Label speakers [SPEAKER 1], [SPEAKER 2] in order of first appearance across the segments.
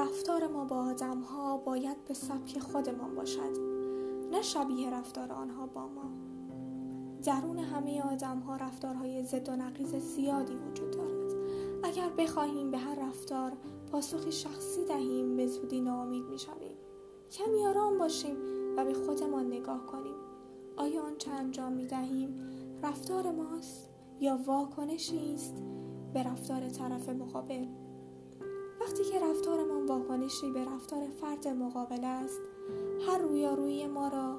[SPEAKER 1] رفتار ما با آدم ها باید به سبک خودمان باشد نه شبیه رفتار آنها با ما. درون همه آدم ها رفتارهای ضد و نقیز زیادی وجود دارد. اگر بخواهیم به هر رفتار پاسخی شخصی دهیم به زودی ناامید می شویم کمی آرام باشیم و به خودمان نگاه کنیم. آیا آنچه انجام می دهیم رفتار ماست یا واکنشی است به رفتار طرف مقابل؟ وقتی که رفتارمان واکنشی به رفتار فرد مقابل است هر رویارویی ما را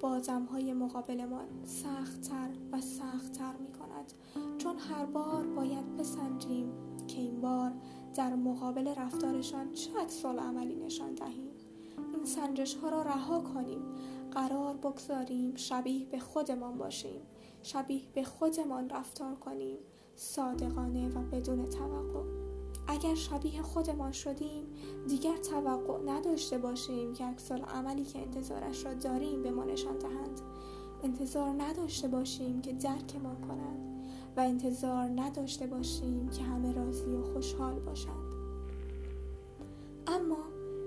[SPEAKER 1] با آدمهای مقابلمان سختتر و سختتر می کند چون هر بار باید بسنجیم که این بار در مقابل رفتارشان چه عکس عملی نشان دهیم. این سنجش ها را رها کنیم. قرار بگذاریم شبیه به خودمان باشیم. شبیه به خودمان رفتار کنیم. صادقانه و بدون توقع. اگر شبیه خودمان شدیم دیگر توقع نداشته باشیم که اکسال عملی که انتظارش را داریم به ما نشان دهند. انتظار نداشته باشیم که درکمان کنند و انتظار نداشته باشیم که همه راضی و خوشحال باشند. اما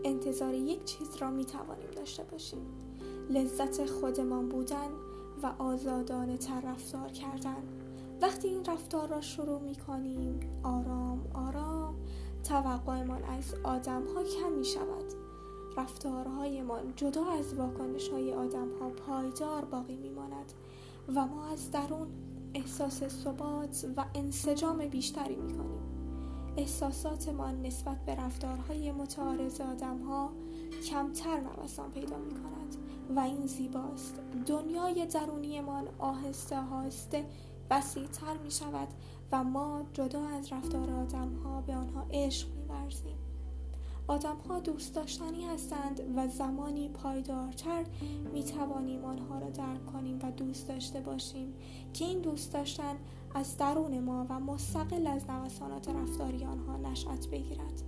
[SPEAKER 1] انتظار یک چیز را می توانیم داشته باشیم. لذت خودمان بودن و آزادانه تر رفتار کردن. وقتی این رفتار را شروع می کنیم آرام آرام توقعمان از آدم ها کم می شود رفتارهایمان جدا از واکنش های آدم ها پایدار باقی می ماند و ما از درون احساس ثبات و انسجام بیشتری می کنیم احساساتمان نسبت به رفتارهای متعارض آدم ها کمتر نوسان پیدا می کند و این زیباست. دنیای درونیمان آهسته آهسته وسیعتر می شود و ما جدا از رفتار آدم ها به آنها عشق می ورزیم. آدم ها دوست داشتنی هستند و زمانی پایدارتر می توانیم آنها را درک کنیم و دوست داشته باشیم که این دوست داشتن از درون ما و مستقل از نوسانات رفتاری آنها نشأت بگیرد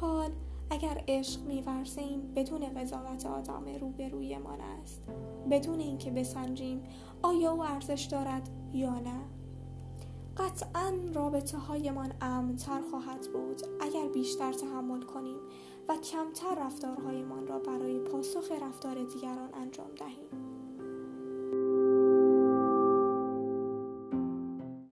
[SPEAKER 1] حال اگر عشق میورزیم بدون قضاوت آدم روبرویمان است. بدون اینکه بسنجیم آیا او ارزش دارد یا نه؟ قطعا رابطه هایمان امنتر خواهد بود اگر بیشتر تحمل کنیم و کمتر رفتارهایمان را برای پاسخ رفتار دیگران انجام دهیم.